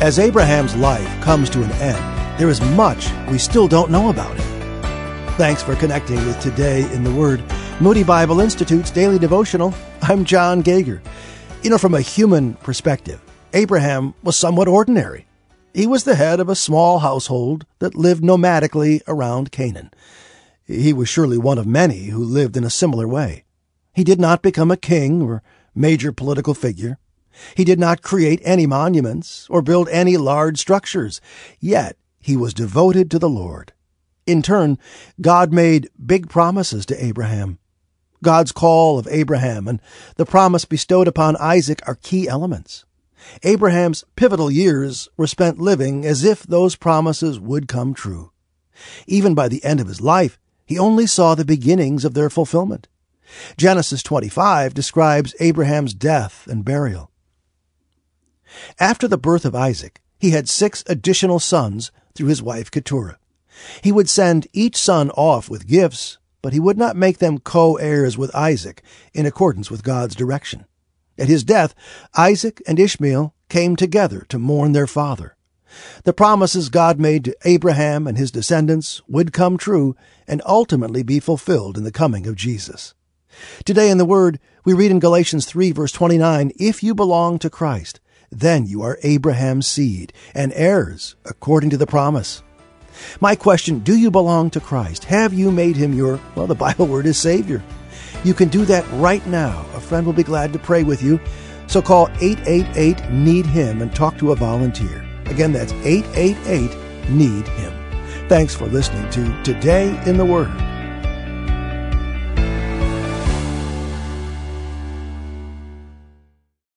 As Abraham's life comes to an end, there is much we still don't know about him. Thanks for connecting with Today in the Word, Moody Bible Institute's daily devotional. I'm John Gager. You know, from a human perspective, Abraham was somewhat ordinary. He was the head of a small household that lived nomadically around Canaan. He was surely one of many who lived in a similar way. He did not become a king or major political figure. He did not create any monuments or build any large structures, yet he was devoted to the Lord. In turn, God made big promises to Abraham. God's call of Abraham and the promise bestowed upon Isaac are key elements. Abraham's pivotal years were spent living as if those promises would come true. Even by the end of his life, he only saw the beginnings of their fulfillment. Genesis 25 describes Abraham's death and burial. After the birth of Isaac, he had six additional sons through his wife Keturah. He would send each son off with gifts, but he would not make them co-heirs with Isaac in accordance with God's direction. At his death, Isaac and Ishmael came together to mourn their father. The promises God made to Abraham and his descendants would come true and ultimately be fulfilled in the coming of Jesus. Today in the Word, we read in Galatians 3 verse 29, If you belong to Christ, then you are Abraham's seed and heirs according to the promise. My question, do you belong to Christ? Have you made him your, well, the Bible word is Savior? You can do that right now. A friend will be glad to pray with you. So call 888 Need Him and talk to a volunteer. Again, that's 888 Need Him. Thanks for listening to Today in the Word.